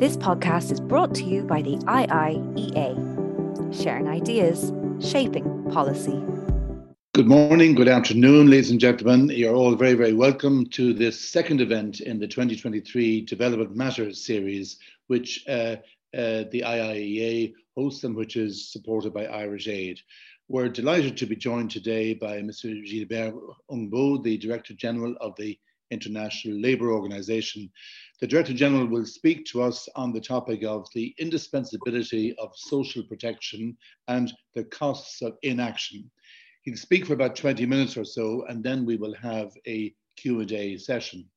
This podcast is brought to you by the IIEA, sharing ideas, shaping policy. Good morning, good afternoon, ladies and gentlemen. You're all very, very welcome to this second event in the 2023 Development Matters series, which uh, uh, the IIEA hosts and which is supported by Irish Aid. We're delighted to be joined today by Mr. Gilbert Houngbo, the Director General of the International Labour Organization. The Director General will speak to us on the topic of the indispensability of social protection and the costs of inaction. He'll speak for about 20 minutes or so, and then we will have a Q&A session.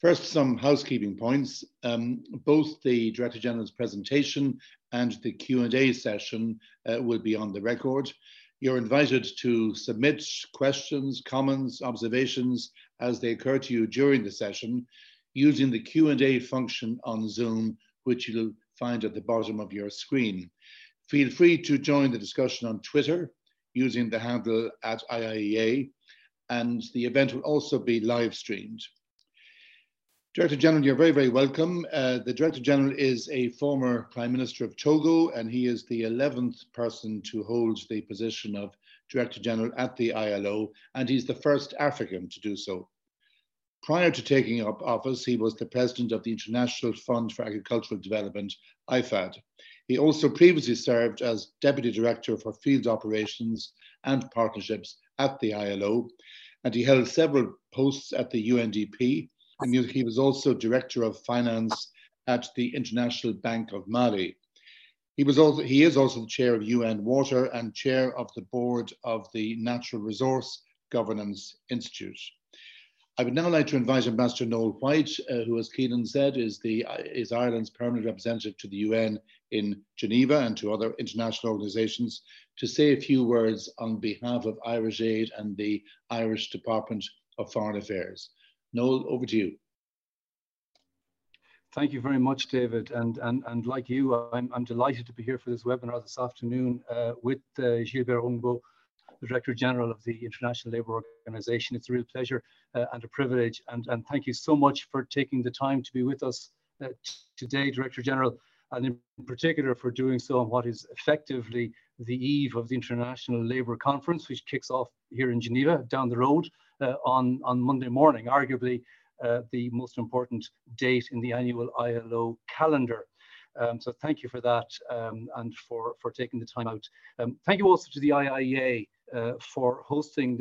First, some housekeeping points. Um, both the Director General's presentation and the Q&A session uh, will be on the record. You're invited to submit questions, comments, observations as they occur to you during the session using the Q&A function on Zoom, which you'll find at the bottom of your screen. Feel free to join the discussion on Twitter using the handle at IIEA, and the event will also be live streamed. Director General, you're very, very welcome. Uh, the Director General is a former Prime Minister of Togo, and he is the 11th person to hold the position of Director General at the ILO, and he's the first African to do so. Prior to taking up office, he was the President of the International Fund for Agricultural Development, IFAD. He also previously served as Deputy Director for Field Operations and Partnerships at the ILO, and he held several posts at the UNDP and he was also director of finance at the International Bank of Mali. He was also he is also the chair of UN Water and chair of the board of the Natural Resource Governance Institute. I would now like to invite Ambassador Noel White, uh, who, as Keenan said, is the is Ireland's permanent representative to the UN in Geneva and to other international organisations, to say a few words on behalf of Irish Aid and the Irish Department of Foreign Affairs. Noel, over to you. Thank you very much, David. And, and, and like you, I'm, I'm delighted to be here for this webinar this afternoon uh, with uh, Gilbert Houngbo, the Director General of the International Labour Organization. It's a real pleasure uh, and a privilege. And, and thank you so much for taking the time to be with us uh, today, Director General, and in particular for doing so on what is effectively the eve of the International Labour Conference, which kicks off here in Geneva down the road uh, on, on Monday morning, arguably uh, the most important date in the annual ILO calendar. Um, so thank you for that um, and for, for taking the time out. Um, thank you also to the IIEA for hosting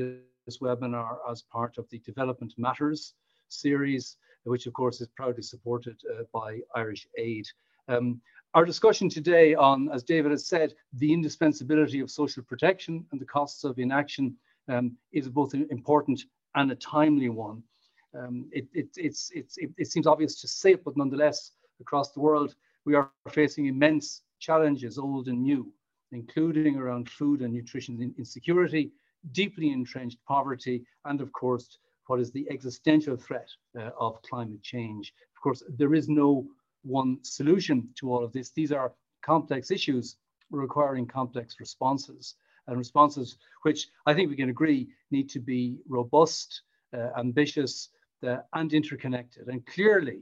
this webinar as part of the Development Matters series, which of course is proudly supported uh, by Irish Aid. Um, our discussion today on, as David has said, the indispensability of social protection and the costs of inaction um, is both an important and a timely one. Um, it, it, it's, it's, it, it seems obvious to say it, but nonetheless, across the world, we are facing immense challenges, old and new, including around food and nutrition insecurity, deeply entrenched poverty, and of course, what is the existential threat uh, of climate change. Of course, there is no one solution to all of this. These are complex issues requiring complex responses and responses which I think we can agree need to be robust, uh, ambitious, uh, and interconnected. And clearly,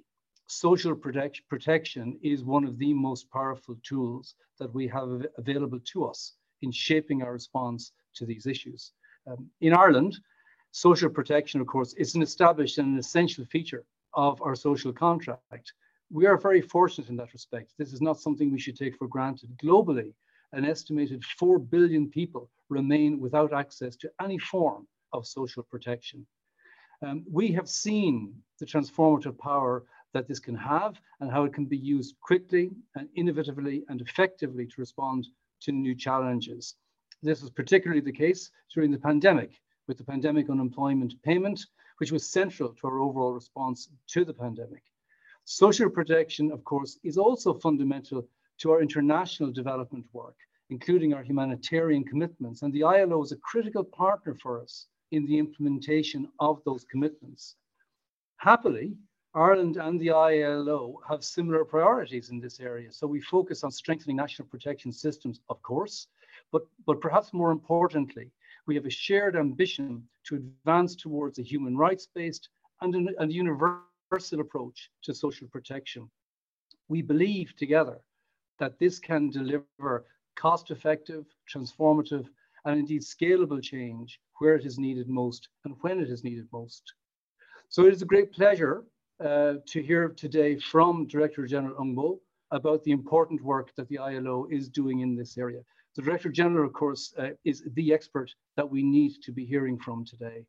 social protect protection is one of the most powerful tools that we have available to us in shaping our response to these issues. Um, in Ireland, social protection, of course, is an established and an essential feature of our social contract. We are very fortunate in that respect. This is not something we should take for granted. Globally, an estimated 4 billion people remain without access to any form of social protection. Um, we have seen the transformative power that this can have and how it can be used quickly and innovatively and effectively to respond to new challenges. This was particularly the case during the pandemic with the pandemic unemployment payment, which was central to our overall response to the pandemic. Social protection, of course, is also fundamental to our international development work, including our humanitarian commitments. And the ILO is a critical partner for us in the implementation of those commitments. Happily, Ireland and the ILO have similar priorities in this area. So we focus on strengthening national protection systems, of course, but, but perhaps more importantly, we have a shared ambition to advance towards a human rights-based and, an, and universal approach to social protection. we believe together that this can deliver cost effective, transformative, and indeed scalable change where it is needed most and when it is needed most. So it is a great pleasure uh, to hear today from Director General Houngbo about the important work that the ILO is doing in this area. The Director General, of course, uh, is the expert that we need to be hearing from today.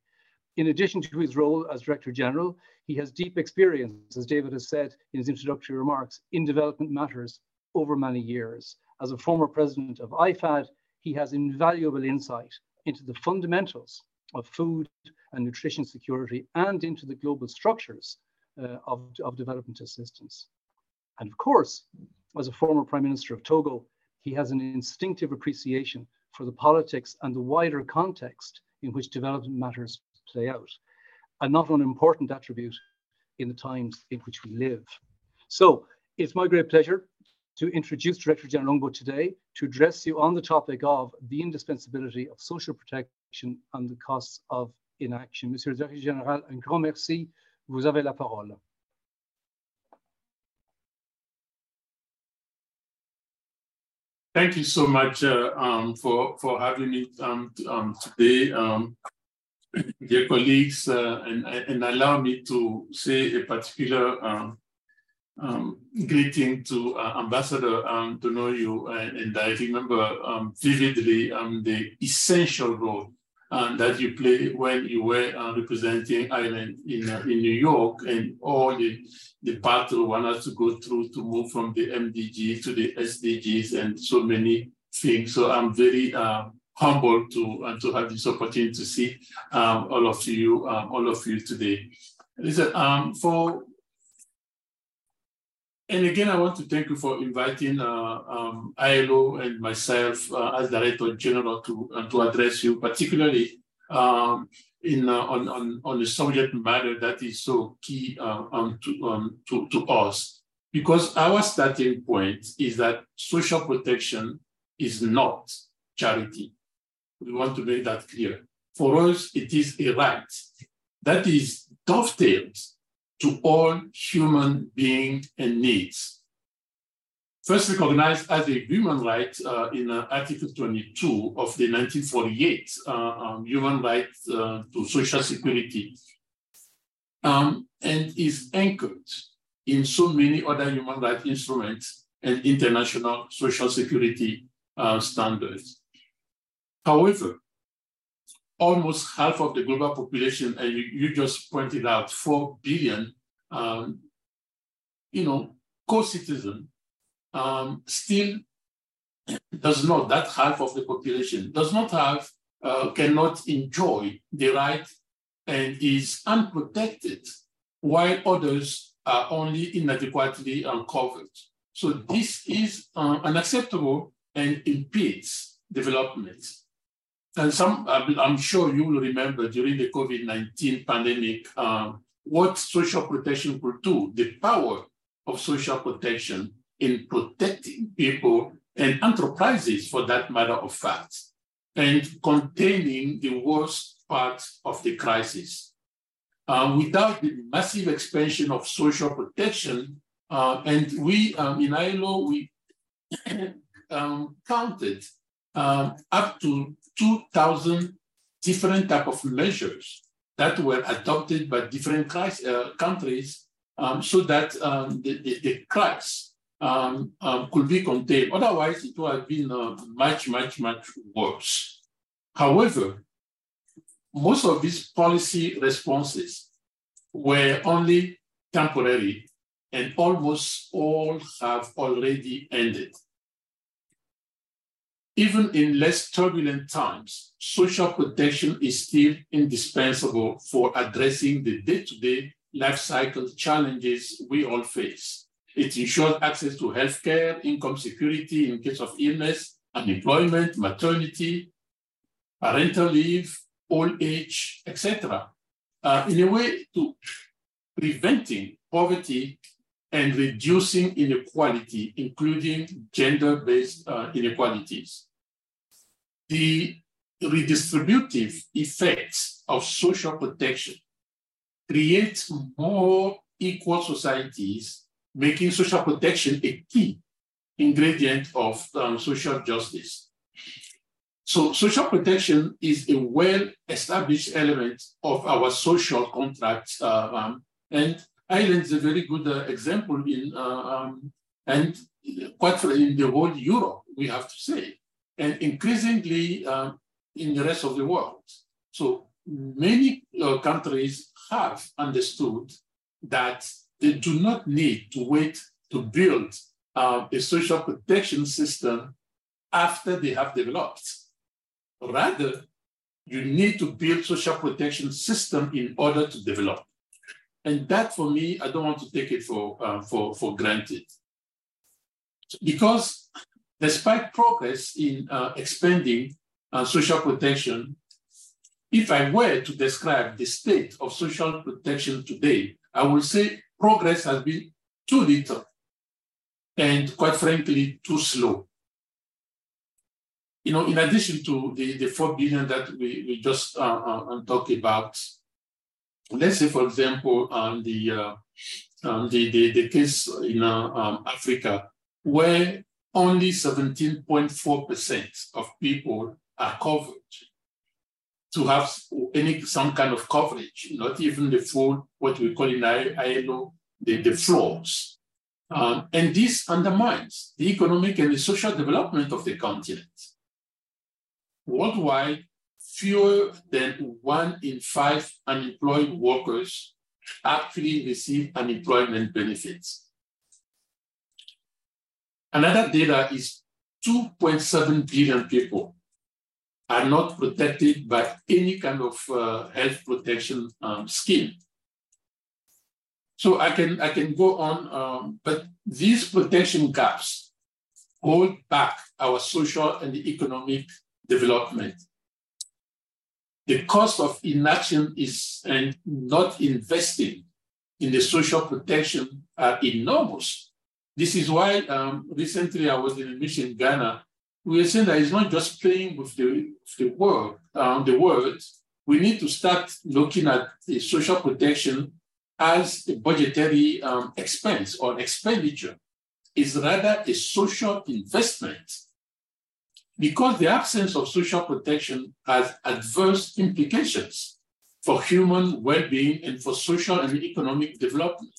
In addition to his role as Director General, he has deep experience, as David has said in his introductory remarks, in development matters over many years. As a former president of IFAD, he has invaluable insight into the fundamentals of food and nutrition security and into the global structures Uh, of, of development assistance. And of course, as a former Prime Minister of Togo, he has an instinctive appreciation for the politics and the wider context in which development matters play out, a not unimportant attribute in the times in which we live. So it's my great pleasure to introduce Director General Houngbo today to address you on the topic of the indispensability of social protection and the costs of inaction. Monsieur le Directeur Général, un grand merci. Vous avez la parole. Thank you so much uh, um, for, having me um, um, today. Dear colleagues, uh, and, and allow me to say a particular greeting to uh, Ambassador um, know you, and, and I remember vividly the essential role uh, that you play when you were uh, representing Ireland in, uh, in New York and all the, the battle one has to go through to move from the MDG to the SDGs and so many things. So I'm very uh, humbled to and to have this opportunity to see um, all of you, um, all of you today. Listen, um, for and again, I want to thank you for inviting uh, um, ILO and myself uh, as Director General to uh, to address you, particularly um, in uh, on, on on the subject matter that is so key uh, um, to, um, to to us, because our starting point is that social protection is not charity. We want to make that clear. For us, it is a right that is dovetailed to all human beings and needs. First recognized as a human right uh, in uh, Article 22 of the 1948 uh, um, Human Right uh, to Social Security, um, and is anchored in so many other human rights instruments and international social security uh, standards. However, almost half of the global population, and you, you just pointed out 4 billion, um, you know, co-citizen, um, still does not, that half of the population does not have, uh, cannot enjoy the right and is unprotected, while others are only inadequately uncovered. So this is uh, unacceptable and impedes development. And some, I'm sure you will remember during the COVID-19 pandemic, um, what social protection could do, the power of social protection in protecting people and enterprises for that matter of fact, and containing the worst part of the crisis. Uh, without the massive expansion of social protection, uh, and we um, in ILO, we um, counted um, up to 2,000 different type of measures that were adopted by different uh, countries um, so that um, the, the, the, cracks um, um, could be contained. Otherwise, it would have been uh, much, much, much worse. However, most of these policy responses were only temporary and almost all have already ended. Even in less turbulent times, social protection is still indispensable for addressing the day-to-day life cycle challenges we all face. It ensures access to healthcare, income security in case of illness, unemployment, maternity, parental leave, old age, etc. Uh, in a way to preventing poverty and reducing inequality, including gender-based uh, inequalities. The redistributive effects of social protection create more equal societies making social protection a key ingredient of um, social justice. So social protection is a well-established element of our social contract, uh, um, and Ireland is a very good uh, example in, uh, um, and quite in the whole Europe, we have to say, and increasingly um, in the rest of the world. So many uh, countries have understood that they do not need to wait to build uh, a social protection system after they have developed. Rather, you need to build social protection system in order to develop. And that for me, I don't want to take it for, uh, for, for granted. Because despite progress in uh, expanding uh, social protection, if I were to describe the state of social protection today, I would say progress has been too little and quite frankly, too slow. You know, in addition to the, the 4 billion that we, we just uh, uh, talked about, let's say, for example, um, the, uh, um, the, the, the, case in uh, um, Africa, where only 17.4% of people are covered to have any some kind of coverage, not even the full, what we call in ILO, the, the floors. Um, and this undermines the economic and the social development of the continent. Worldwide, fewer than one in five unemployed workers actually receive unemployment benefits. Another data is 2.7 billion people are not protected by any kind of uh, health protection um, scheme. So I can I can go on, um, but these protection gaps hold back our social and economic development. The cost of inaction is and not investing in the social protection are enormous. This is why um, recently I was in a mission in Ghana we are saying that it's not just playing with the, with the word, um, the words. We need to start looking at the social protection as a budgetary um, expense or expenditure. Is rather a social investment because the absence of social protection has adverse implications for human well-being and for social and economic development.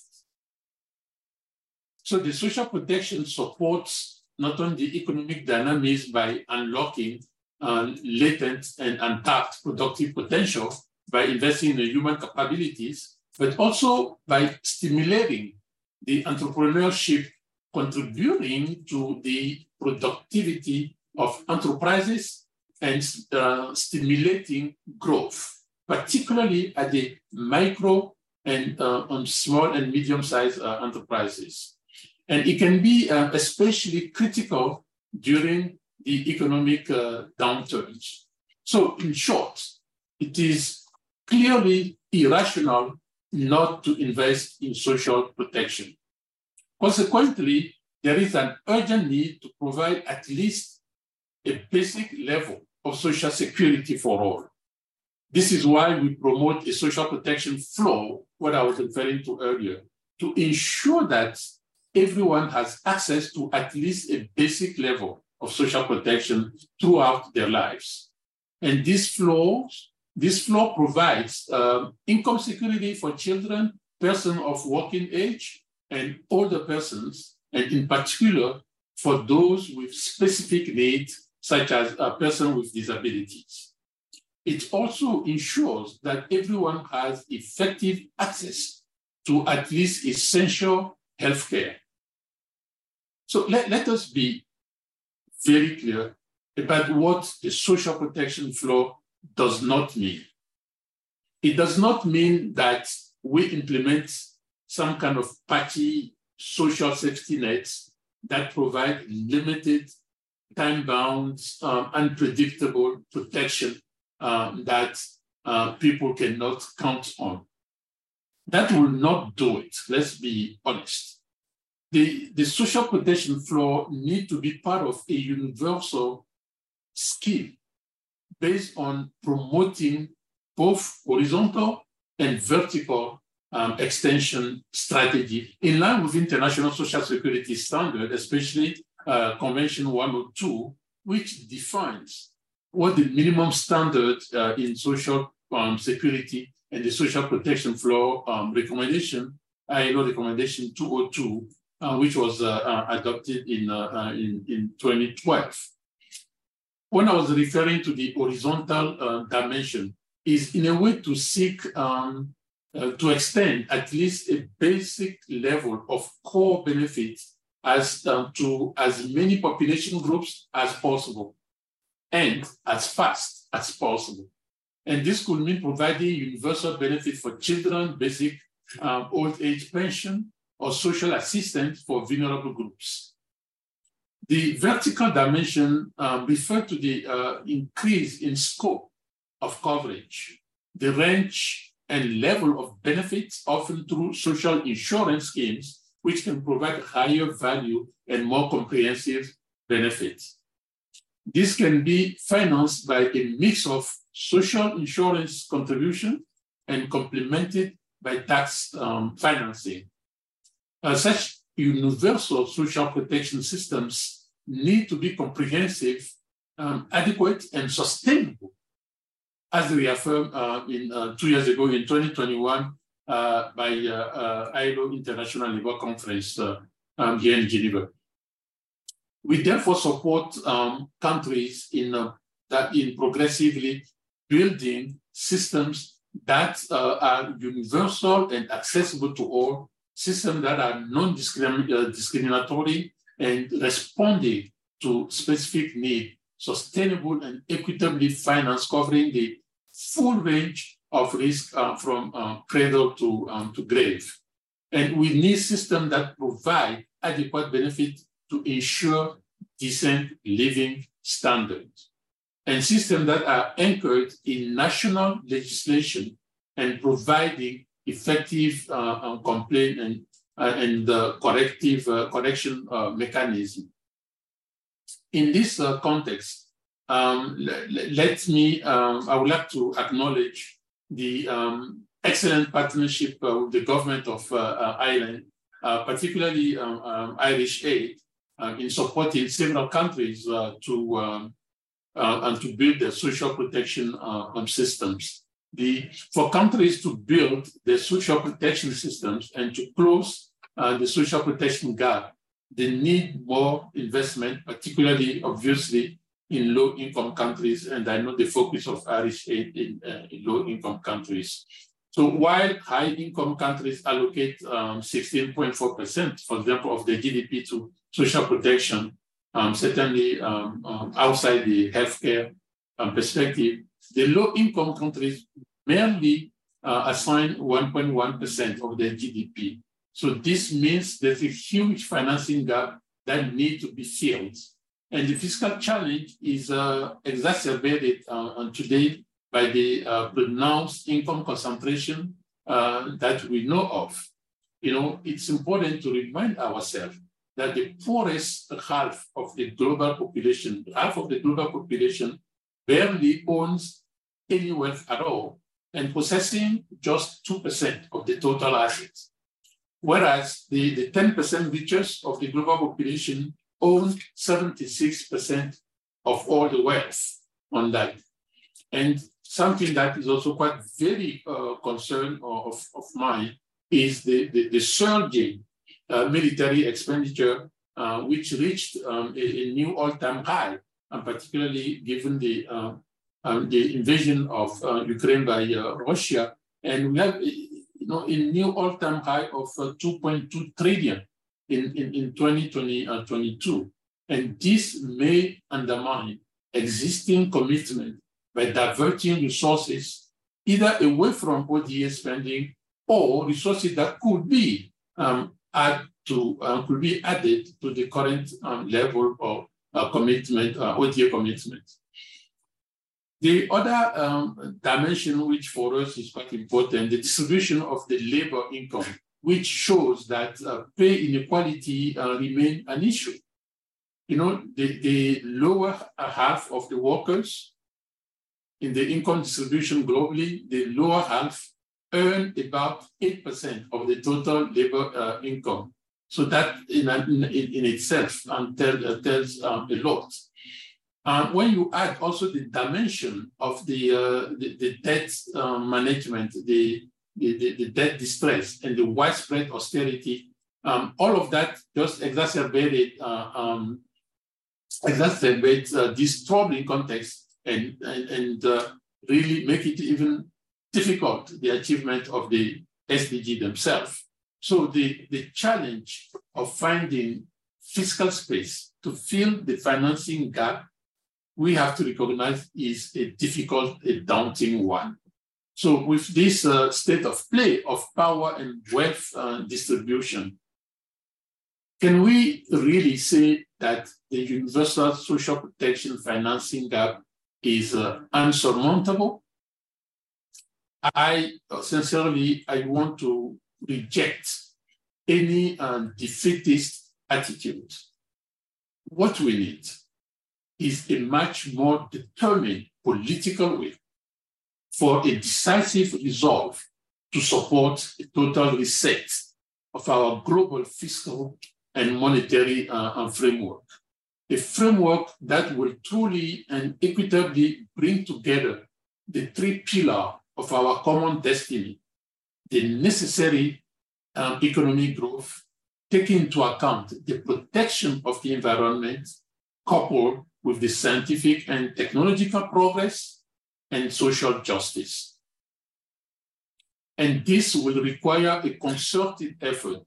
So the social protection supports not only the economic dynamics by unlocking uh, latent and untapped productive potential by investing in the human capabilities, but also by stimulating the entrepreneurship contributing to the productivity of enterprises and uh, stimulating growth, particularly at the micro and uh, on small and medium-sized uh, enterprises. And it can be uh, especially critical during the economic uh, downturns. So, in short, it is clearly irrational not to invest in social protection. Consequently, there is an urgent need to provide at least a basic level of social security for all. This is why we promote a social protection flow, what I was referring to earlier, to ensure that everyone has access to at least a basic level of social protection throughout their lives. And this flow, this floor provides um, income security for children, persons of working age, and older persons, and in particular for those with specific needs, such as a person with disabilities. It also ensures that everyone has effective access to at least essential healthcare so let, let us be very clear about what the social protection floor does not mean. It does not mean that we implement some kind of patchy social safety nets that provide limited, time-bound, um, unpredictable protection um, that uh, people cannot count on. That will not do it, let's be honest the, the social protection floor need to be part of a universal scheme based on promoting both horizontal and vertical um, extension strategy in line with international social security standard, especially uh, Convention 102, which defines what the minimum standard uh, in social um, security and the social protection floor um, recommendation, ILO recommendation 202, uh, which was uh, uh, adopted in, uh, in, in 2012. When I was referring to the horizontal dimension, is in a way to seek um, to extend at least a basic level of core benefits as um, to as many population groups as possible and as fast as possible. And this could mean providing universal benefit for children, basic um, old age pension, or social assistance for vulnerable groups. The vertical dimension um, refers to the uh, increase in scope of coverage, the range and level of benefits often through social insurance schemes, which can provide higher value and more comprehensive benefits. This can be financed by a mix of social insurance contribution and complemented by tax um, financing. Uh, such universal social protection systems need to be comprehensive, um, adequate, and sustainable as reaffirmed uh, in uh, two years ago in 2021 uh, by uh, ILO International Labour Conference um, here in Geneva. We therefore support um, countries in that in progressively building systems that uh, are universal and accessible to all, systems that are non-discriminatory and responding to specific need, sustainable and equitably financed, covering the full range of risk uh, from uh, cradle to, um, to grave. And we need systems that provide adequate benefit to ensure decent living standards and systems that are anchored in national legislation and providing effective uh, complaint and, uh, and uh, corrective uh, correction uh, mechanism. In this uh, context, um, let me, um, I would like to acknowledge the um, excellent partnership uh, with the government of uh, uh Ireland, uh, particularly um, um, Irish Aid, in supporting several countries to um, and to build their social protection systems. The, for countries to build their social protection systems and to close the social protection gap, they need more investment, particularly, obviously, in low income countries, and I know the focus of Irish aid in, uh, in low income countries. So while high income countries allocate 16.4%, um, for example, of the GDP to social protection, um, certainly um, um, outside the healthcare perspective, the low income countries merely uh, assign 1.1% of their GDP. So this means there's a huge financing gap that needs to be filled. And the fiscal challenge is uh, exacerbated uh, today by the uh, pronounced income concentration uh, that we know of. You know, it's important to remind ourselves that the poorest half of the global population, half of the global population barely owns any wealth at all and possessing just 2% of the total assets. Whereas the, the 10% richest of the global population own 76% of all the wealth on that. And something that is also quite very uh, concern of, of mine is the, the, the surging uh, military expenditure, uh, which reached um, a, a, new all-time high, and particularly given the, uh, um, the invasion of uh, Ukraine by uh, Russia. And we have you know, a new all-time high of 2.2 trillion in, in, in 2022. Uh, and this may undermine existing commitment by diverting resources either away from ODA spending or resources that could be um, add to um, could be added to the current um, level of uh, commitment, uh, ODA commitment. The other um, dimension, which for us is quite important, the distribution of the labor income which shows that uh, pay inequality uh, remain an issue. You know, the, the lower half of the workers in the income distribution globally, the lower half earn about 8% of the total labor uh, income. So that in, in, in itself um, tell, uh, tells um, a lot. Um, when you add also the dimension of the, uh, the, the, debt um, management, the, the, the, debt distress, and the widespread austerity, um, all of that just exacerbated uh, um, exacerbates uh, this troubling context and, and, and uh, really make it even difficult, the achievement of the SDG themselves. So the, the challenge of finding fiscal space to fill the financing gap, we have to recognize is a difficult, a daunting one. So with this uh, state of play of power and wealth uh, distribution, can we really say that the universal social protection financing gap is uh, unsurmountable? I sincerely, I want to reject any uh, defeatist attitude. What we need is a much more determined political way for a decisive resolve to support a total reset of our global fiscal and monetary uh, framework. A framework that will truly and equitably bring together the three pillars of our common destiny, the necessary um, economic growth, taking into account the protection of the environment, coupled with the scientific and technological progress and social justice. And this will require a concerted effort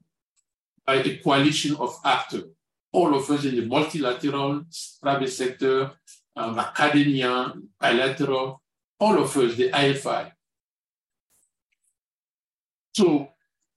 by a coalition of actors, all of us in the multilateral, private sector, um, academia, bilateral, all of us, the IFI, so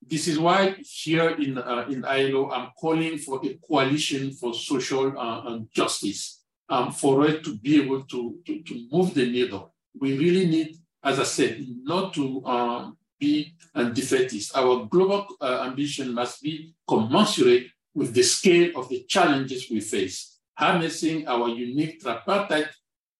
this is why here in, uh, in ILO, I'm calling for a coalition for social uh, justice, um, for it to be able to, to, to, move the needle. We really need, as I said, not to um, be defeatist. Our global uh, ambition must be commensurate with the scale of the challenges we face, harnessing our unique tripartite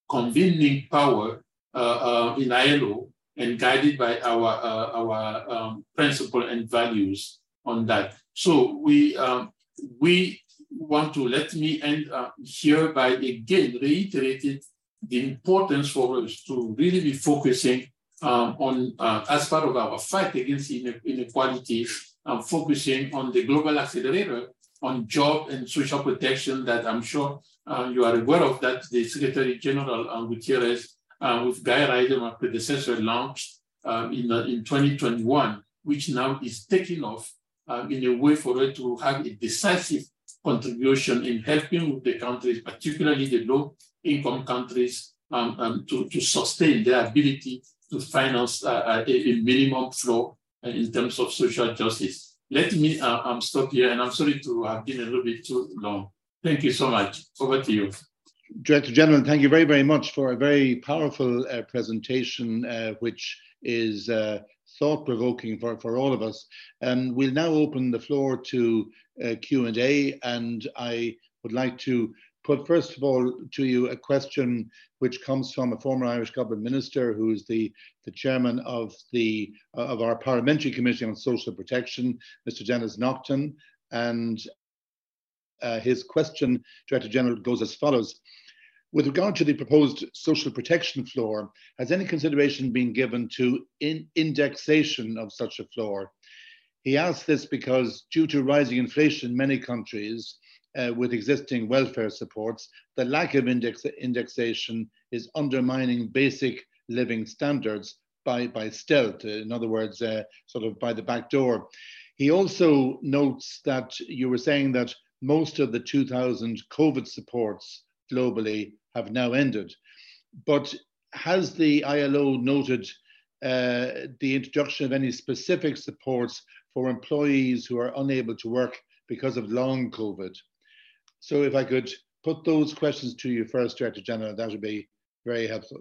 convening power uh, uh, in ILO and guided by our, uh, our um, principle and values on that. So we, um, we want to let me end uh, here by again reiterating the importance for us to really be focusing um, on, uh, as part of our fight against inequality, um, focusing on the global accelerator on job and social protection that I'm sure uh, you are aware of that the Secretary General uh, Guterres uh, with Guy Ryder, my predecessor, launched um, in, uh, in 2021, which now is taking off um, in a way for it to have a decisive contribution in helping with the countries, particularly the low income countries, um, um, to, to sustain their ability to finance uh, uh, a, a, minimum flow uh, in terms of social justice. Let me uh, um, stop here, and I'm sorry to have been a little bit too long. Thank you so much. Over to you. Director General, thank you very, very much for a very powerful uh, presentation, uh, which is uh, thought provoking for, for all of us. And we'll now open the floor to uh, Q&A. And I would like to put, first of all, to you a question which comes from a former Irish government minister who is the, the chairman of, the, of our Parliamentary Committee on Social Protection, Mr. Denis Naughten. And uh, his question, Director General, goes as follows. With regard to the proposed social protection floor, has any consideration been given to in indexation of such a floor? He asks this because, due to rising inflation in many countries uh, with existing welfare supports, the lack of index indexation is undermining basic living standards by, by stealth, in other words, uh, sort of by the back door. He also notes that you were saying that most of the 2000 COVID supports globally have now ended. But has the ILO noted uh, the introduction of any specific supports for employees who are unable to work because of long COVID? So if I could put those questions to you first, Director General, that would be very helpful.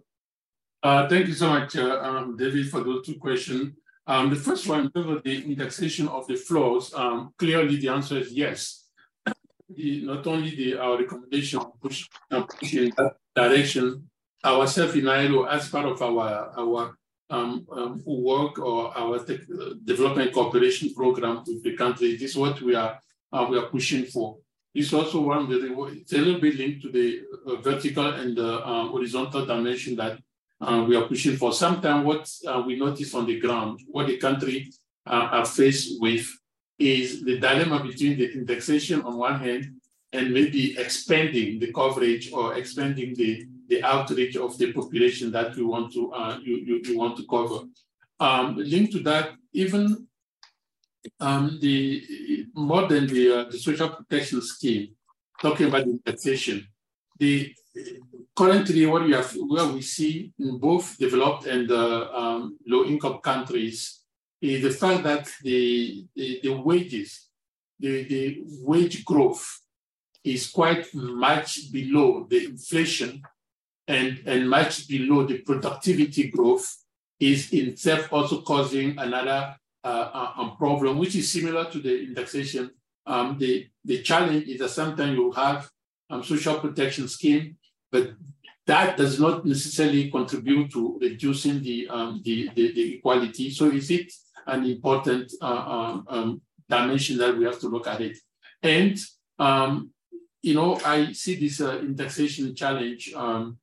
Uh, thank you so much, uh, um, David, for those two questions. Um, the first one, the indexation of the floors, um, clearly the answer is yes the, not only the, our recommendation push, uh, push in that direction, ourselves in ILO as part of our, our um, um, work or our development cooperation program with the country. This is what we are uh, we are pushing for. It's also one that it's a little bit linked to the uh, vertical and the uh, horizontal dimension that uh, we are pushing for. Sometimes what uh, we notice on the ground, what the country uh, are faced with is the dilemma between the indexation on one hand and maybe expanding the coverage or expanding the, the outreach of the population that you want to uh, you, you, you, want to cover. Um, linked to that, even um, the more than the, uh, the social protection scheme, talking about indexation, the currently what we have where we see in both developed and uh, um, low income countries is the fact that the, the, the wages, the, the wage growth is quite much below the inflation and, and much below the productivity growth is itself also causing another uh, uh, problem, which is similar to the indexation. Um, the, the challenge is that sometimes you have um, social protection scheme, but that does not necessarily contribute to reducing the, um, the, the, the, equality. So is it an important uh, um, um, dimension that we have to look at it? And um, you know, I see this uh, indexation challenge um,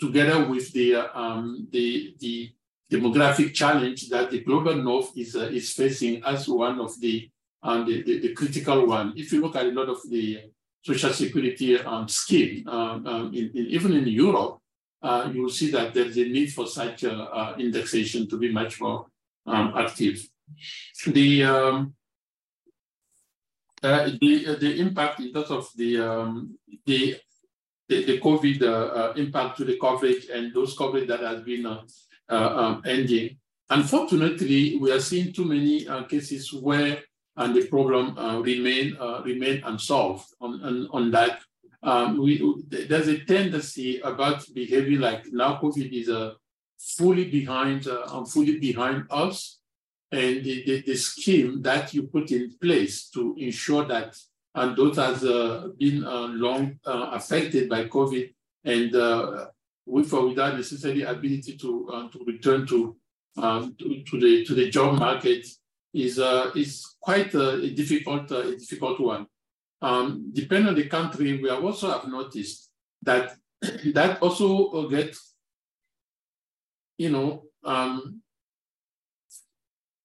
together with the, uh, um, the, the demographic challenge that the global north is, uh, is facing as one of the, um, the, the, the, critical one. If you look at a lot of the social security um, scheme, um, um, in, in, even in Europe, uh, you will see that there's a need for such uh, indexation to be much more um, active. The uh, the uh, the impact in terms of the um, the, the, the COVID uh, impact to the coverage and those coverage that has been um, ending. Unfortunately, we are seeing too many cases where and the problem remain remain unsolved on on, on that. Um, we, there's a tendency about behavior like now COVID is fully behind fully behind us and the, the, the, scheme that you put in place to ensure that and those has uh, been uh, long uh, affected by COVID and uh, with or without necessary ability to uh, to return to, um, to, to the to the job market is uh, is quite a, difficult a difficult one. Um, depending on the country, we have also have noticed that that also gets you know um,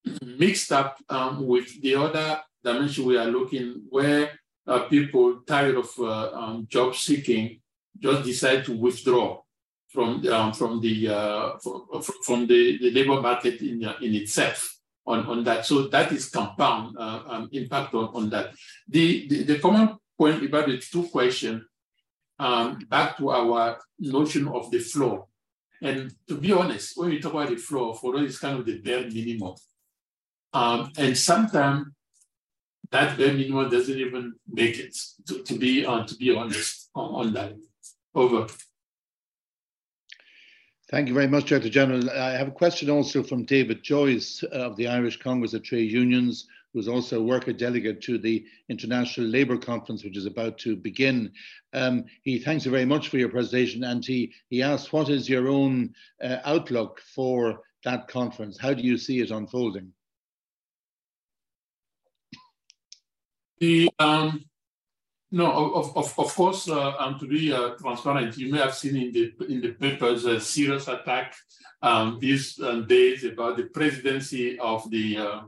mixed up um, with the other dimension we are looking where uh, people tired of uh, um, job seeking just decide to withdraw from um, from the uh, from, from the, the labor market in uh, in itself on, on that. So that is compound uh, um, impact on, on that. The, the, the common point about the two questions um, back to our notion of the floor. And to be honest, when we talk about the floor, for us, it's kind of the bare minimum. Um, and sometimes that bare minimum doesn't even make it, to, to be uh, to be honest on, on that. Over. Thank you very much, Director General. I have a question also from David Joyce of the Irish Congress of Trade Unions, who's also a worker delegate to the International Labour Conference, which is about to begin. Um, he thanks you very much for your presentation and he, he asks, what is your own uh, outlook for that conference? How do you see it unfolding? The um, no, of, of, of course, uh, um, to be uh, transparent, you may have seen in the in the papers a serious attack um, these uh, days about the presidency of the uh,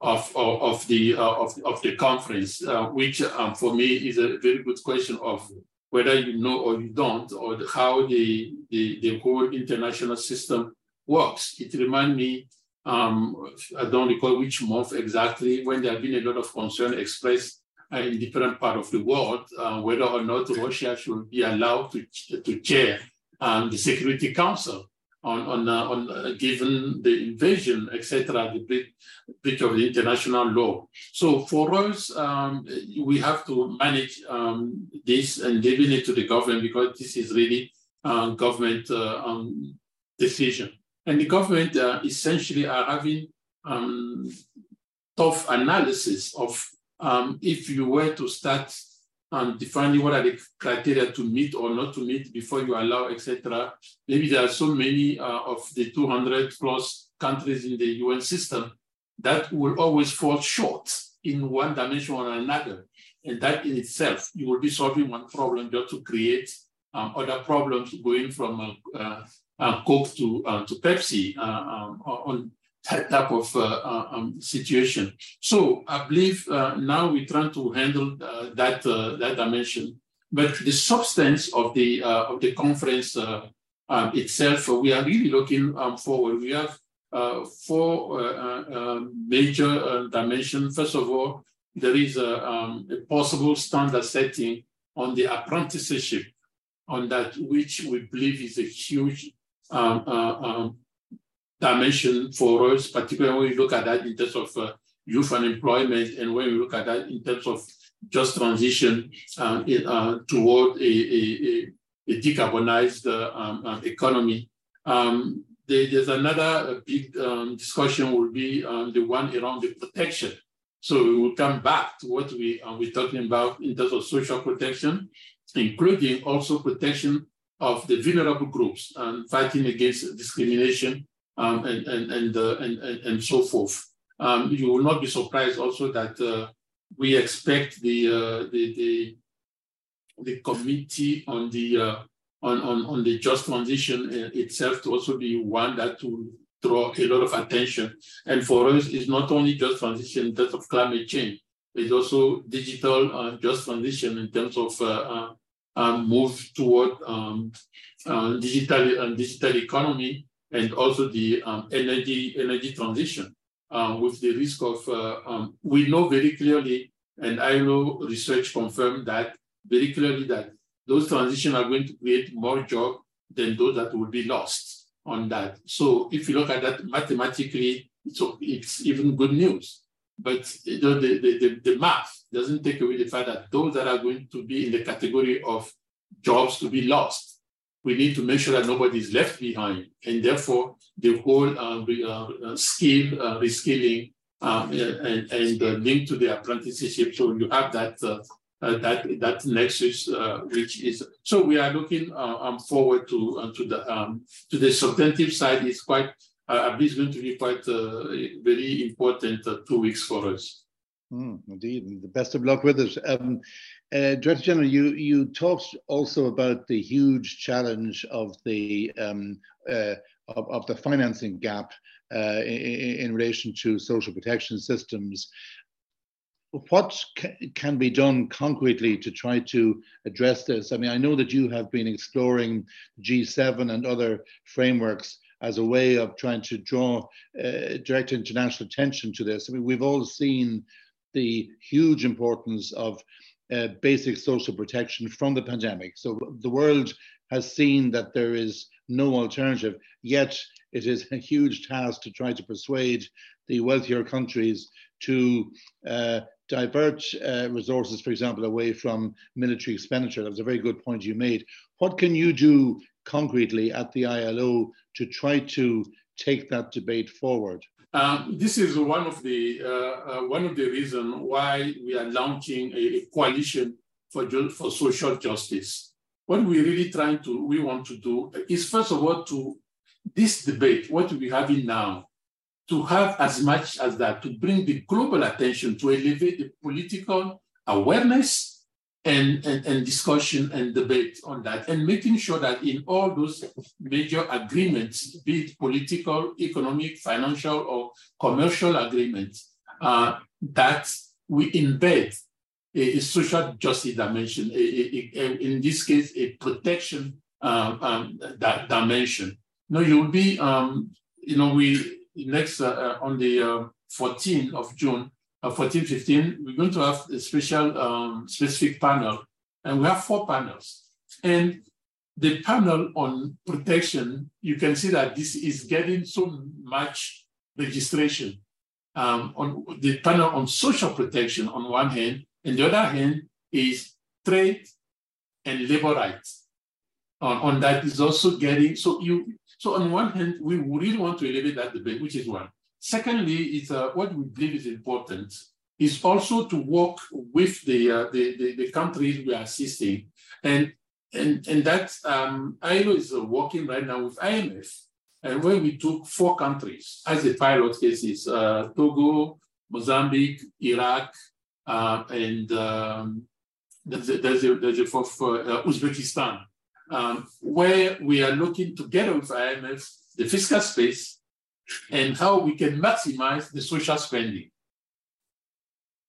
of, of, of the uh, of, of the conference, uh, which um, for me is a very good question of whether you know or you don't, or how the, the, the whole international system works. It reminds me um, I don't recall which month exactly, when there have been a lot of concern expressed in different parts of the world, uh, whether or not Russia should be allowed to, to chair um, the Security Council on, on, uh, on uh, given the invasion, etc., the breach of the international law. So for us, um, we have to manage um, this and giving it to the government because this is really uh, government uh, um, decision. And the government uh, essentially are having um, tough analysis of um, if you were to start um, defining what are the criteria to meet or not to meet before you allow, etc. Maybe there are so many uh, of the 200 plus countries in the UN system that will always fall short in one dimension or another. And that in itself, you will be solving one problem just to create um, other problems going from uh, uh, Coke to, uh, to Pepsi uh, um, on type of uh, uh, um, situation. So I believe now we're trying to handle that, that dimension. But the substance of the, of the conference um, itself, we are really looking um, forward. We have uh, four uh, uh, major dimensions. First of all, there is a, um, a, possible standard setting on the apprenticeship, on that which we believe is a huge um, um, dimension for us, particularly when we look at that in terms of uh, youth unemployment and when we look at that in terms of just transition uh, in, uh, toward a, a, a decarbonized um, um, economy. Um, there's another big um, discussion will be um, the one around the protection. So we will come back to what we are uh, we talking about in terms of social protection, including also protection of the vulnerable groups and fighting against discrimination um, and, and, and, uh, and, and, so forth. Um, you will not be surprised also that uh, we expect the, uh, the, the, the committee on the uh, on, on, on the just transition uh, itself to also be one that will draw a lot of attention. And for us, it's not only just transition in terms of climate change, it's also digital uh, just transition in terms of move toward um, digital and digital economy and also the um, energy energy transition uh, with the risk of uh, um, we know very clearly and I know research confirmed that very clearly that those transitions are going to create more jobs than those that will be lost on that. So if you look at that mathematically, so it's even good news. But you know, the, the, the, math doesn't take away the fact that those that are going to be in the category of jobs to be lost, we need to make sure that nobody is left behind. And therefore, the whole uh, uh, skill, uh, reskilling, um, and, and uh, link to the apprenticeship. So you have that uh, uh, that that nexus, uh, which is so we are looking uh, um, forward to uh, to the um, to the substantive side is quite uh, I going to be quite uh, very important uh, two weeks for us. Mm, indeed, the best of luck with it. Um, Director General, you you talked also about the huge challenge of the um, of, of the financing gap in, in relation to social protection systems what can be done concretely to try to address this? I mean, I know that you have been exploring G7 and other frameworks as a way of trying to draw uh, direct international attention to this. I mean, we've all seen the huge importance of basic social protection from the pandemic. So the world has seen that there is no alternative, yet it is a huge task to try to persuade the wealthier countries to uh, divert uh, resources, for example, away from military expenditure. That was a very good point you made. What can you do concretely at the ILO to try to take that debate forward? Um, this is one of the uh, uh, one of the reasons why we are launching a, a coalition for for social justice. What we really trying to we want to do is first of all to this debate, what we're having now, to have as much as that, to bring the global attention, to elevate the political awareness and, and, and discussion and debate on that, and making sure that in all those major agreements, be it political, economic, financial, or commercial agreements, uh, that we embed a, a social justice dimension, a, a, in this case, a protection um, um, that dimension. No, you'll be, um, you know, we next uh, uh, on the 14th uh, of June, 14, 15, we're going to have a special um, specific panel, and we have four panels. And the panel on protection, you can see that this is getting so much registration. Um, on the panel on social protection on one hand, and the other hand is trade and labor rights. On, on that is also getting so you so on one hand, we really want to elevate that debate, which is one. Secondly, uh, what we believe is important is also to work with the, uh, the, the, the, countries we are assisting. And, and, and that um, ILO is uh, working right now with IMF. And when we took four countries as the pilot cases, uh, Togo, Mozambique, Iraq, uh, and um, there's, a, there's, a, there's a fourth, uh, Uzbekistan, um, where we are looking together with IMF, the fiscal space, and how we can maximize the social spending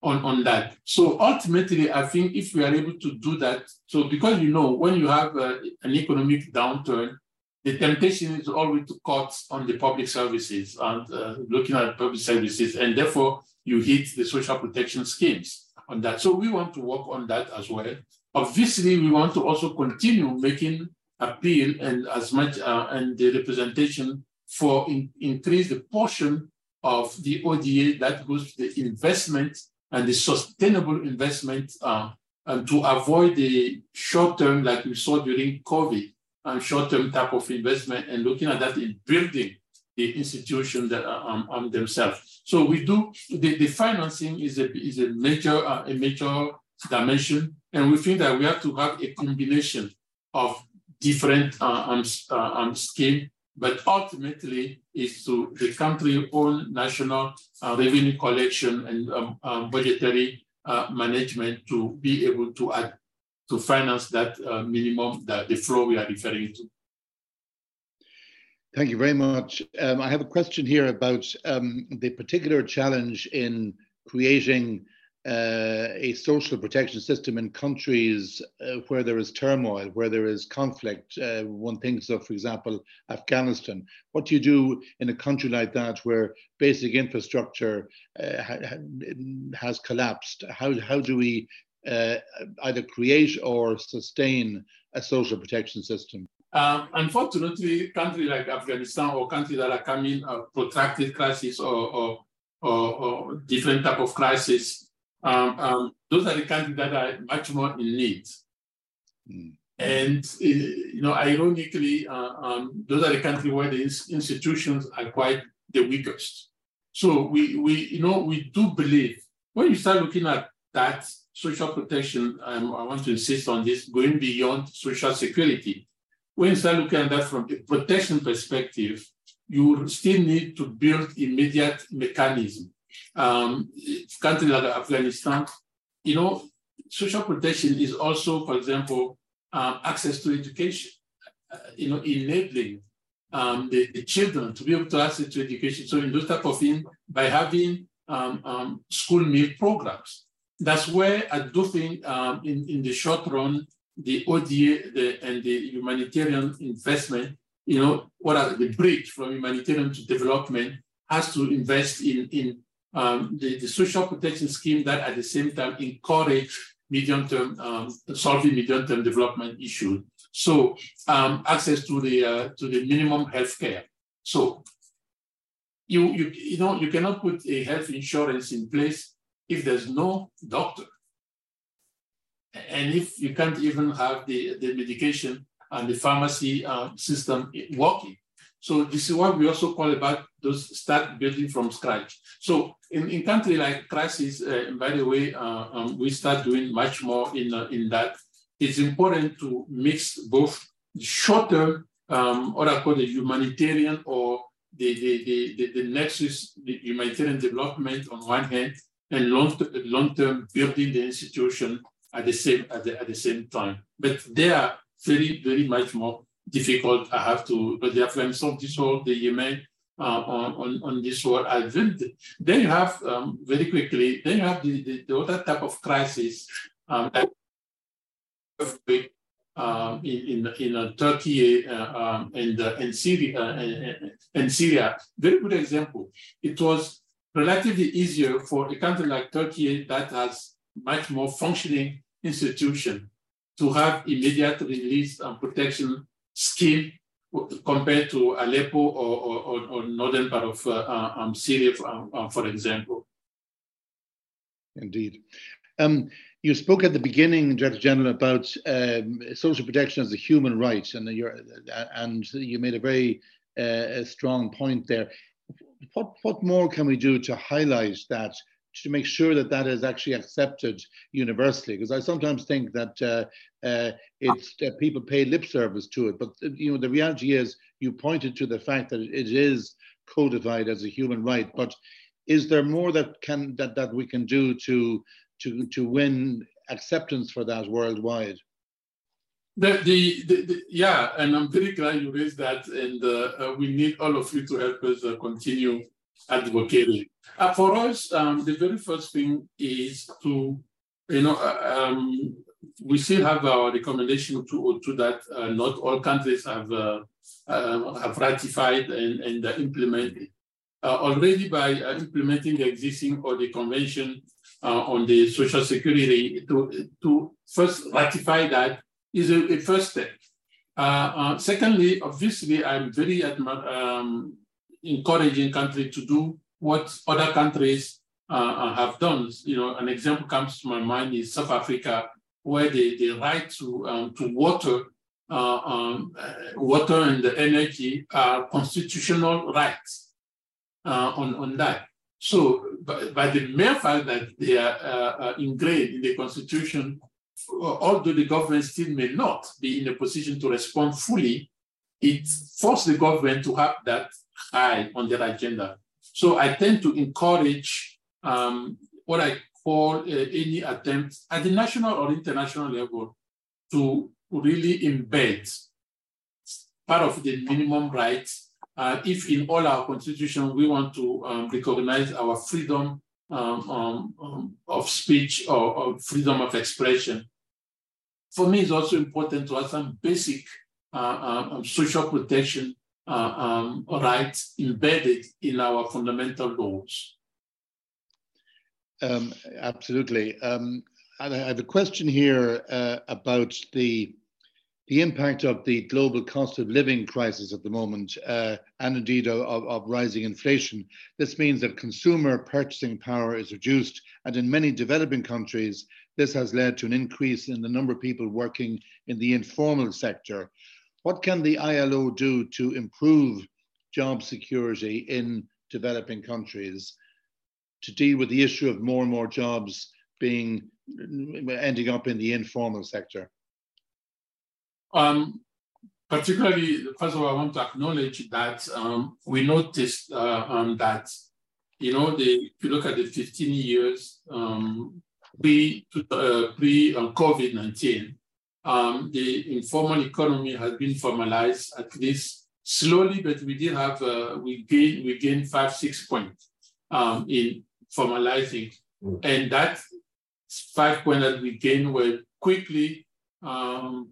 on, on that. So ultimately, I think if we are able to do that, so because you know, when you have uh, an economic downturn, the temptation is always to cut on the public services and uh, looking at public services, and therefore you hit the social protection schemes on that. So we want to work on that as well. Obviously, we want to also continue making appeal and as much uh, and the representation for in, increase the portion of the ODA that goes to the investment and the sustainable investment uh, and to avoid the short term, like we saw during COVID, and short term type of investment, and looking at that in building the institution that um, um, themselves. So we do the, the financing is a is a major uh, a major dimension, and we think that we have to have a combination of different uh, um, uh, um, scheme but ultimately is to the country own national uh, revenue collection and um, um, budgetary uh, management to be able to add to finance that uh, minimum that the flow we are referring to. Thank you very much. Um, I have a question here about um, the particular challenge in creating uh, a social protection system in countries uh, where there is turmoil, where there is conflict. Uh, one thinks of, for example, Afghanistan. What do you do in a country like that where basic infrastructure uh, ha- has collapsed? How, how do we uh, either create or sustain a social protection system? Um, unfortunately, countries like Afghanistan or countries that are coming a protracted crisis or, or, or, or different type of crisis um, um, those are the countries that are much more in need. Mm. And, uh, you know, ironically, uh, um, those are the countries where the institutions are quite the weakest. So we, we, you know, we do believe when you start looking at that social protection, um, I want to insist on this, going beyond social security. When you start looking at that from a protection perspective, you still need to build immediate mechanism um, countries like Afghanistan, you know, social protection is also, for example, um, access to education, uh, you know, enabling um, the, the, children to be able to access to education. So in those type of things, by having um, um, school meal programs, that's where I do think um, in, in the short run, the ODA the, and the humanitarian investment, you know, what are the bridge from humanitarian to development has to invest in, in um, the, the, social protection scheme that at the same time encourage medium-term, um, solving medium-term development issues. So um, access to the uh, to the minimum health care. So you, you, you know, you cannot put a health insurance in place if there's no doctor. And if you can't even have the, the medication and the pharmacy uh, system working. So this is what we also call about those start building from scratch. So in, in country like crisis, uh, by the way, uh, um, we start doing much more in, uh, in that. It's important to mix both short-term, um, what I call the humanitarian or the, the, the, the, the nexus, the humanitarian development on one hand, and long, long-term building the institution at the same at the, at the same time. But they are very, very much more difficult. I have to, but the Afghanistan, this whole, the Yemen, uh, on, on this war. I then you have um, very quickly, then you have the, the, the other type of crisis um, um, in, in, in uh, Turkey uh, um, and, uh, and, Syria, uh, and, and Syria. Very good example. It was relatively easier for a country like Turkey that has much more functioning institution to have immediate release and protection scheme compared to Aleppo or, or, or northern part of uh, uh um, Syria, um, um, for example. Indeed. Um, you spoke at the beginning, Director General, about um, social protection as a human right, and, and you made a very uh, strong point there. What, what more can we do to highlight that to make sure that that is actually accepted universally. Because I sometimes think that uh, uh, it's people pay lip service to it, but you know the reality is you pointed to the fact that it is codified as a human right. But is there more that can that that we can do to to to win acceptance for that worldwide? The, the, the, the, yeah, and I'm very glad you raised that, and uh, uh, we need all of you to help us uh, continue advocating. Uh, for us, um, the very first thing is to, you know, uh, um, we still have our recommendation to, to that uh, not all countries have have ratified and, and implemented. already by implementing the existing or the convention on the social security to, to first ratify that is a, a first step. Uh, uh, secondly, obviously, I'm very um, encouraging country to do what other countries uh, uh, have done. You know, an example comes to my mind is South Africa, where the, the right to um, to water, uh, um, uh, water and the energy are constitutional rights on on that. So, by, by, the mere fact that they are ingrained in the constitution, although the government still may not be in a position to respond fully, it forced the government to have that high on their agenda. So I tend to encourage um, what I call uh, any attempt at the national or international level to really embed part of the minimum rights. Uh, if in all our constitution we want to um, recognize our freedom um, um, um, of speech or, or, freedom of expression. For me, it's also important to have some basic uh, uh social protection uh, um, rights embedded in our fundamental laws. Um, absolutely. Um, I have a question here uh, about the the impact of the global cost of living crisis at the moment, uh, and indeed of, of, rising inflation. This means that consumer purchasing power is reduced, and in many developing countries, this has led to an increase in the number of people working in the informal sector. What can the ILO do to improve job security in developing countries to deal with the issue of more and more jobs being ending up in the informal sector? Um, particularly, first of all, I want to acknowledge that um, we noticed uh, um, that, you know, the, if you look at the 15 years um, pre, uh, pre uh, COVID 19, um, the informal economy has been formalized at least slowly, but we did have, uh, we gained we gained five, six points um, in formalizing. Mm. And that five points that we gained were quickly um,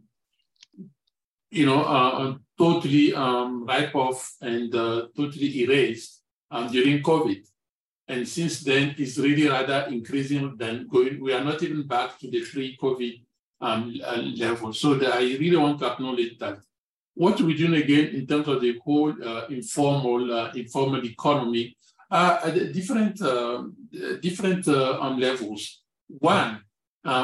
you know, uh, uh, totally um, ripe off and uh, totally erased um, during COVID. And since then, it's really rather increasing than going. We are not even back to the pre-COVID um, uh, level. So the, I really want to acknowledge that. What we're doing again in terms of the whole uh, informal uh, informal economy are at different different um, levels. One,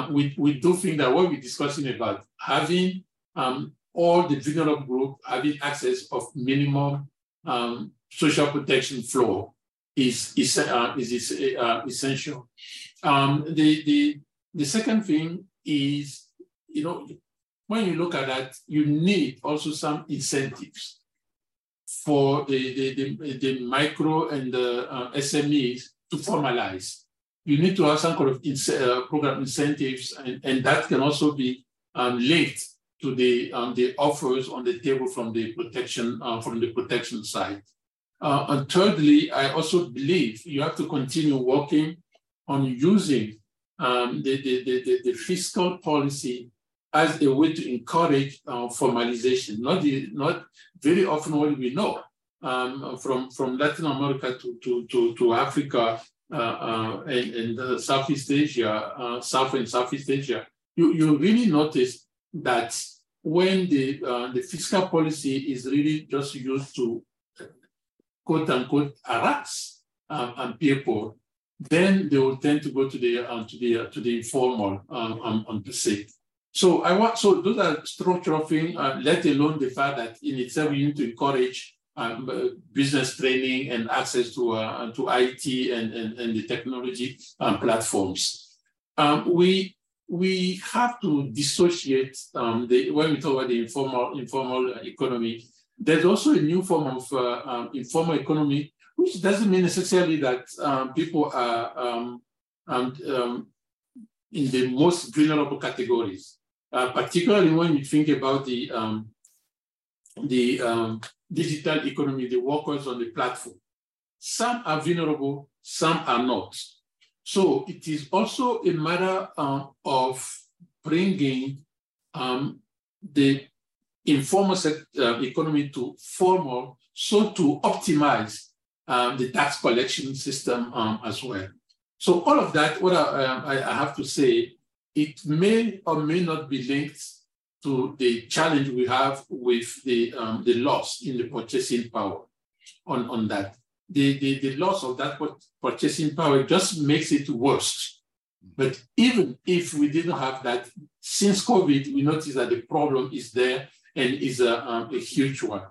we, we do think that what we're discussing about having um, all the vulnerable group having access of minimum um, social protection floor is, is, uh, is, uh, essential. Um, the, the, the second thing is, you know, when you look at that, you need also some incentives for the, the, the, the micro and the uh, SMEs to formalize. You need to have some kind of uh, program incentives, and, and that can also be um, linked to the um, the offers on the table from the protection uh, from the protection side. Uh, and thirdly, I also believe you have to continue working on using um, the, the, the, the, fiscal policy as a way to encourage uh, formalization. Not the, not very often what we know um, from from Latin America to to to, to Africa uh, uh, and, and uh, Southeast Asia, South and Southeast Asia. You you really notice that when the, uh, the fiscal policy is really just used to quote unquote harass um, and people, then they will tend to go to the uh, to the uh, to the informal um, um, um, per se. So I want so those are structural things. Uh, let alone the fact that in itself you need to encourage um, uh, business training and access to, uh, to IT and, and, and the technology um, platforms. Um, we, we have to dissociate um, the, when we talk about the informal, informal economy, there's also a new form of uh, um, informal economy, which doesn't mean necessarily that um, people are um, in the most vulnerable categories, uh, particularly when you think about the, um, the um, digital economy, the workers on the platform. Some are vulnerable, some are not. So it is also a matter uh, of bringing um, the informal uh, economy to formal, so to optimize um, the tax collection system um, as well. So all of that, what I, um, I have to say, it may or may not be linked to the challenge we have with the, um, the loss in the purchasing power on, on that. The, the, the loss of that purchasing power just makes it worse. But even if we didn't have that, since COVID, we noticed that the problem is there and is a, um, a huge one.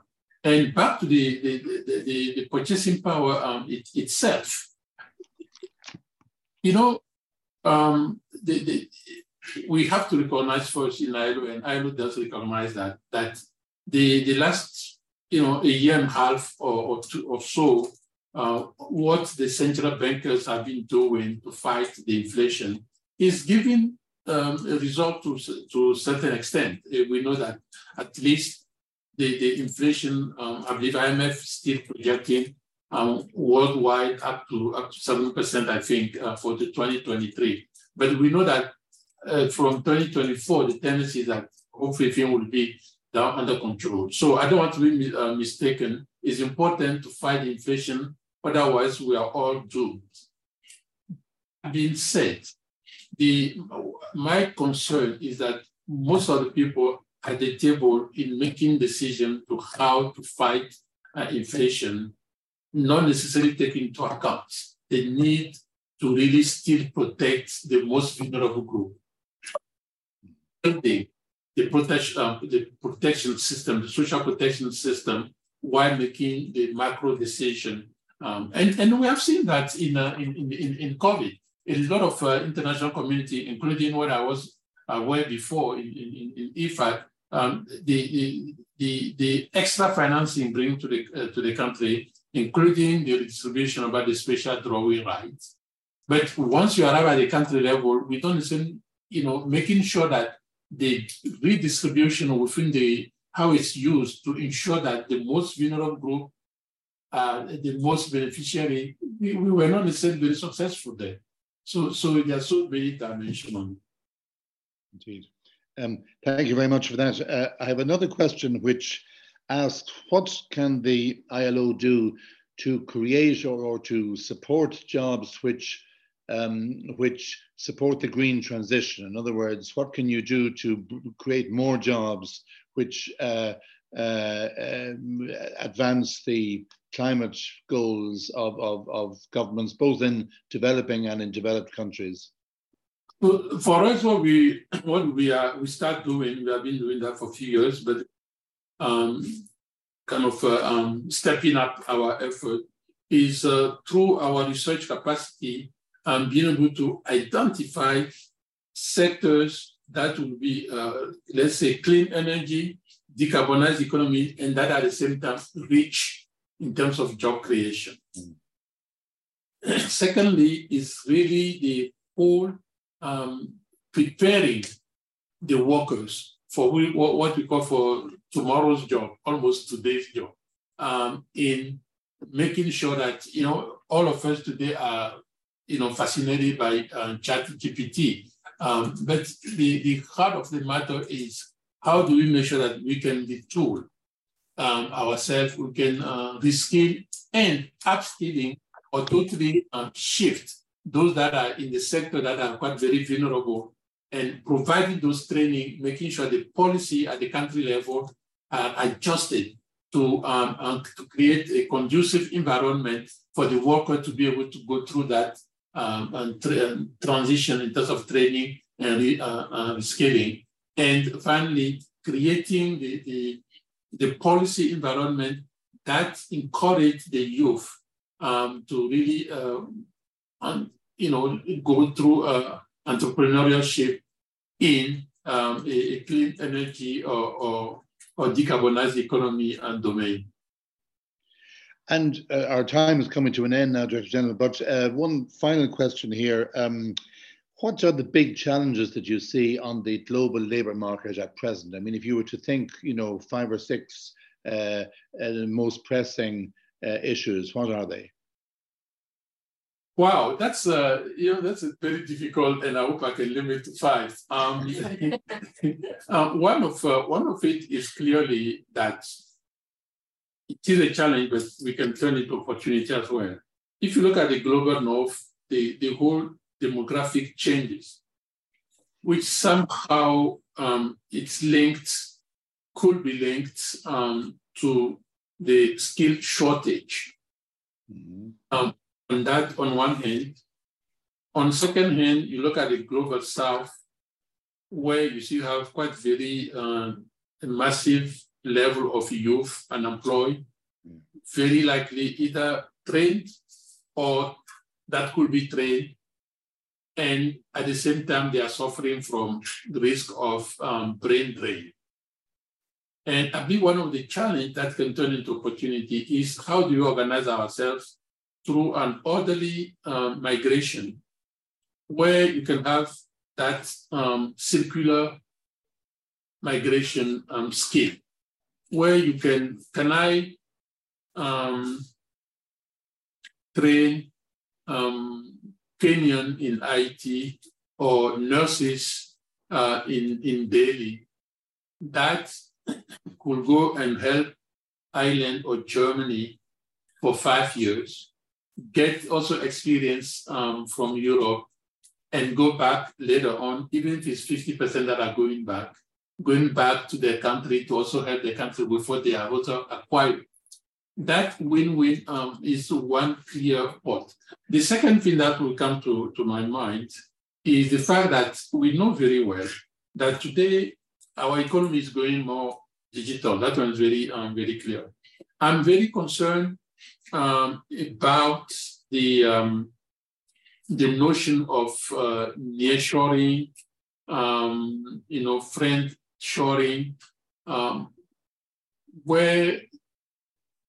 And back to the, the, the, the, the purchasing power um, it, itself, you know, um, the, the, we have to recognize first in ILO, and ILO does recognize that, that the, the last, you know, a year and a half or, or, two, or so, uh, what the central bankers have been doing to fight the inflation is giving um, a result to, to a certain extent. Uh, we know that at least the, the inflation, um, I believe IMF still projecting um, worldwide up to up to seven percent, I think, uh, for the 2023. But we know that uh, from 2024, the tendency is that hopefully things will be down under control. So I don't want to be uh, mistaken. It's important to fight inflation, otherwise we are all doomed. Being said, the my concern is that most of the people at the table in making decisions to how to fight uh, inflation not necessarily take into account the need to really still protect the most vulnerable group. The, the, protection, um, the protection system, the social protection system, while making the macro decision. Um, and, and we have seen that in, uh, in, in, in COVID. A lot of uh, international community, including what I was aware before in, in, in IFAD, um, the, the, the, the extra financing bring to the, uh, to the country including the distribution about the special drawing rights. But once you arrive at the country level, we don't listen, you know, making sure that the redistribution within the how it's used to ensure that the most vulnerable group, uh, the most beneficiary, we, we were not necessarily very successful there. So, so there's so many dimensions Indeed. Um, thank you very much for that. Uh, I have another question which asked what can the ILO do to create or, or to support jobs which um, which support the green transition. In other words, what can you do to create more jobs which uh, uh, um, advance the climate goals of, of, of, governments, both in developing and in developed countries? For us, what we what we are we start doing, we have been doing that for a few years, but um, kind of uh, um, stepping up our effort is uh, through our research capacity and being able to identify sectors that will be, uh, let's say, clean energy, decarbonized economy, and that at the same time rich in terms of job creation. Mm. Secondly, is really the whole um, preparing the workers for what we call for tomorrow's job, almost today's job, um, in making sure that, you know, all of us today are, you know, fascinated by uh, chat GPT. Um, but the, the heart of the matter is how do we make sure that we can retool um, ourselves, we can uh, reskill and upskilling or totally uh, shift those that are in the sector that are quite very vulnerable and providing those training, making sure the policy at the country level adjusted to, um, uh, to create a conducive environment for the worker to be able to go through that um, and tra transition in terms of training and re, uh, uh. And finally, creating the, the, the policy environment that encourage the youth um, to really, um, you know, go through uh, entrepreneurship in um, a, a, clean energy or, or, or decarbonized economy and domain. And uh, our time is coming to an end now, Director General. But uh, one final question here. Um, what are the big challenges that you see on the global labour market at present? I mean, if you were to think, you know, five or six uh, uh most pressing uh, issues, what are they? Wow, that's uh, you know that's a very difficult, and I hope I can limit to five. Um, uh, one of uh, one of it is clearly that it is a challenge, but we can turn it to opportunity as well. If you look at the global north, the, the whole demographic changes, which somehow um, it's linked, could be linked um, to the skill shortage. Mm-hmm. Um, on that, on one hand. On second hand, you look at the global south, where you see you have quite very uh, massive level of youth unemployed, very likely either trained or that could be trained. And at the same time, they are suffering from the risk of um, brain drain. And I believe one of the challenge that can turn into opportunity is how do we organize ourselves through an orderly um, migration where you can have that um, circular migration um, scheme where you can, can I um, train um, Kenyan in IT or nurses uh, in, in Delhi that could go and help Ireland or Germany for five years, get also experience um, from Europe and go back later on, even if it's 50% that are going back, going back to their country to also help their country with what they are also acquired. That win-win um, is one clear part. The second thing that will come to, to my mind is the fact that we know very well that today our economy is going more digital. That one is very, um, very clear. I'm very concerned um, about the um, the notion of uh, nearshoring, um, you know, friend shoring, um, where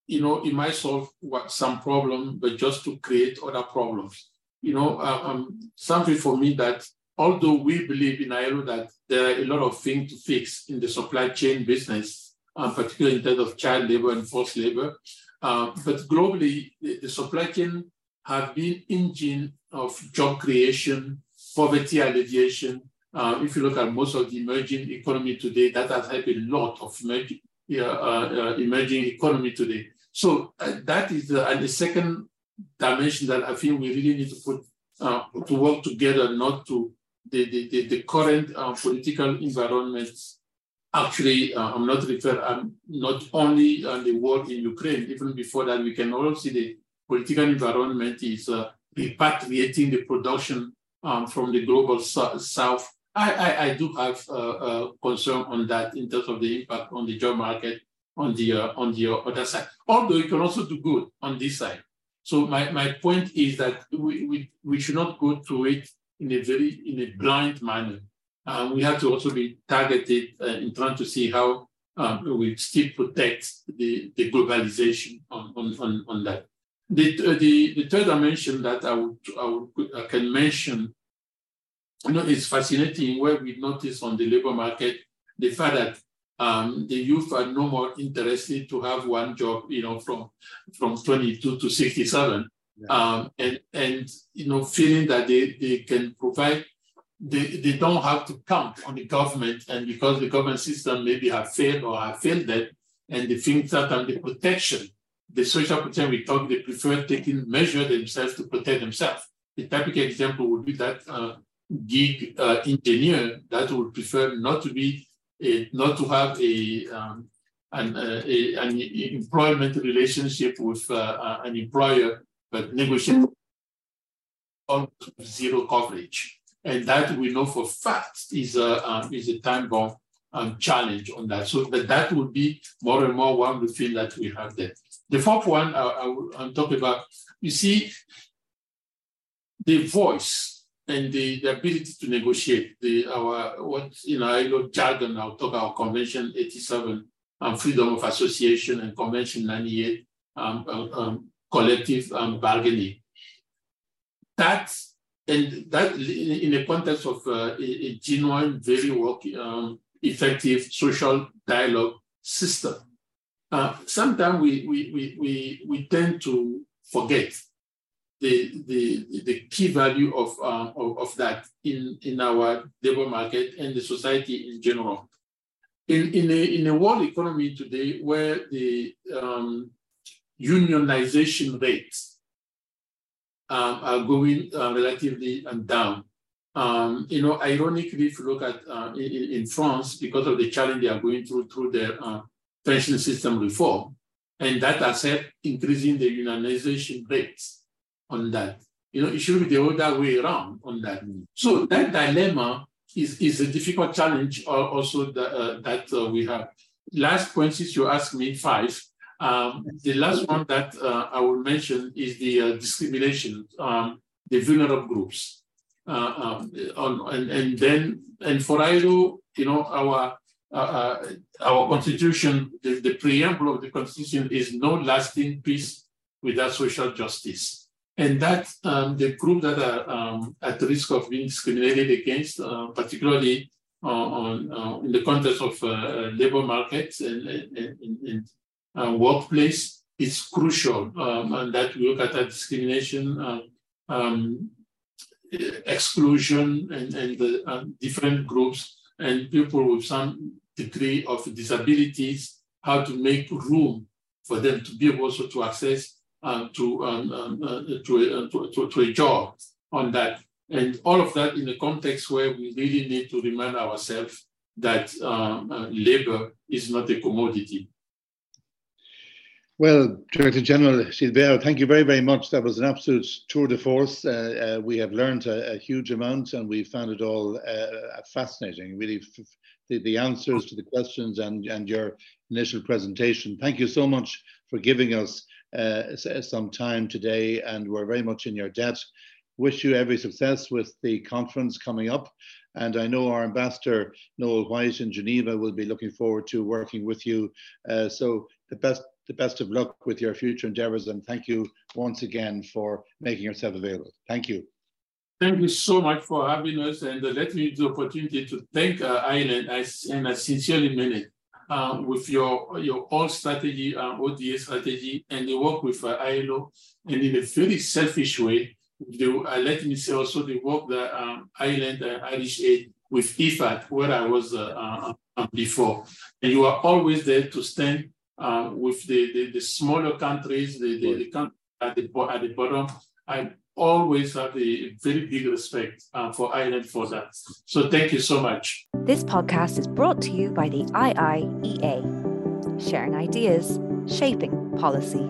you know it might solve what, some problem, but just to create other problems. You know, uh, um, something for me that although we believe in ILO that there are a lot of things to fix in the supply chain business, uh, particularly in terms of child labor and forced labor, uh, but globally, the, the supply chain have been engine of job creation, poverty alleviation, uh, if you look at most of the emerging economy today, that has helped a lot of emerging, uh, uh, emerging economy today. So uh, that is the, second dimension that I think we really need to put to work together, not to the, the, the, the current political environment. Actually, I'm not referring, I'm not only on the war in Ukraine, even before that, we can also see the political environment is repatriating the production um, from the global south I, I, I do have a, a, concern on that in terms of the impact on the job market on the uh, on the other side. Although it can also do good on this side. So my, my point is that we, we, we should not go through it in a very in a blind manner. Um, we have to also be targeted uh, in trying to see how um, we still protect the, the globalization on, on, on, on that. The, uh, the, the third dimension that I, would, I, would, I can mention you know, it's fascinating where we notice on the labor market the fact that um, the youth are no more interested to have one job, you know, from from 22 to 67, yeah. um, and and you know, feeling that they, they can provide, they, they don't have to count on the government, and because the government system maybe have failed or have failed them, and they think that on the protection, the social protection we talk, they prefer taking measure themselves to protect themselves. The typical example would be that uh, gig uh, engineer that would prefer not to be a, not to have a um, an, uh, a, an employment relationship with uh, uh an employer, but negotiate zero coverage. And that we know for fact is a, um, is a time bomb um, challenge on that. So that, that would be more and more one of the things that we have there. The fourth one I, I, I'm talking about, you see, the voice and the, the ability to negotiate, the our what you know, I jargon, I'll talk about Convention 87 um, freedom of association and Convention 98 um, um, collective um, bargaining. That and that in the context of uh, a, genuine, very work, um, effective social dialogue system. Uh, sometimes we, we, we, we, we tend to forget the, the, the key value of, uh, of, of, that in, in our labor market and the society in general. In, in, a, in a world economy today where the um, unionization rates um, are going uh, relatively down, um, you know, ironically, if you look at uh, in, in, France, because of the challenge they are going through through their uh, pension system reform, and that has helped increasing the unionization rates on that. You know, it should be the other way around on that. So that dilemma is, is a difficult challenge also that, uh, that uh, we have. Last point, since you asked me five, um, the last one that uh, I will mention is the uh, discrimination, um, the vulnerable groups. Uh, um, on, and, and then, and for ILO, you know, our uh, uh, our constitution, the, the, preamble of the constitution is no lasting peace without social justice. And that um, the group that are um, at risk of being discriminated against, uh, particularly on, in the context of labor markets and, and, and workplace, is crucial. Um, and that we look at that discrimination, um, exclusion, and, and the different groups and people with some degree of disabilities, how to make room for them to be able also to access um, to, um, uh, to, uh, to, to, to, a job on that. And all of that in a context where we really need to remind ourselves that uh, labor is not a commodity. Well, Director General Gilbert, thank you very, very much. That was an absolute tour de force. Uh, uh, we have learned a, a, huge amount and we found it all uh, fascinating, really the, the answers to the questions and, and your initial presentation. Thank you so much for giving us uh, some time today, and we're very much in your debt. Wish you every success with the conference coming up. And I know our ambassador, Noel White in Geneva, will be looking forward to working with you. Uh, so the best, the best of luck with your future endeavors. And thank you once again for making yourself available. Thank you. Thank you so much for having us and uh, let me use the opportunity to thank uh, Ireland and I sincerely mean it uh, with your, your all strategy, uh, ODA strategy and the work with uh, ILO and in a very selfish way, the, uh, let me say also the work that um, Ireland and Irish Aid with IFAD, where I was uh, uh, before. And you are always there to stand with the, the, the, smaller countries, the, the, the at, the, at the bottom. I always have a very big respect uh, for Ireland for that. So thank you so much. This podcast is brought to you by the IIEA, sharing ideas, shaping policy.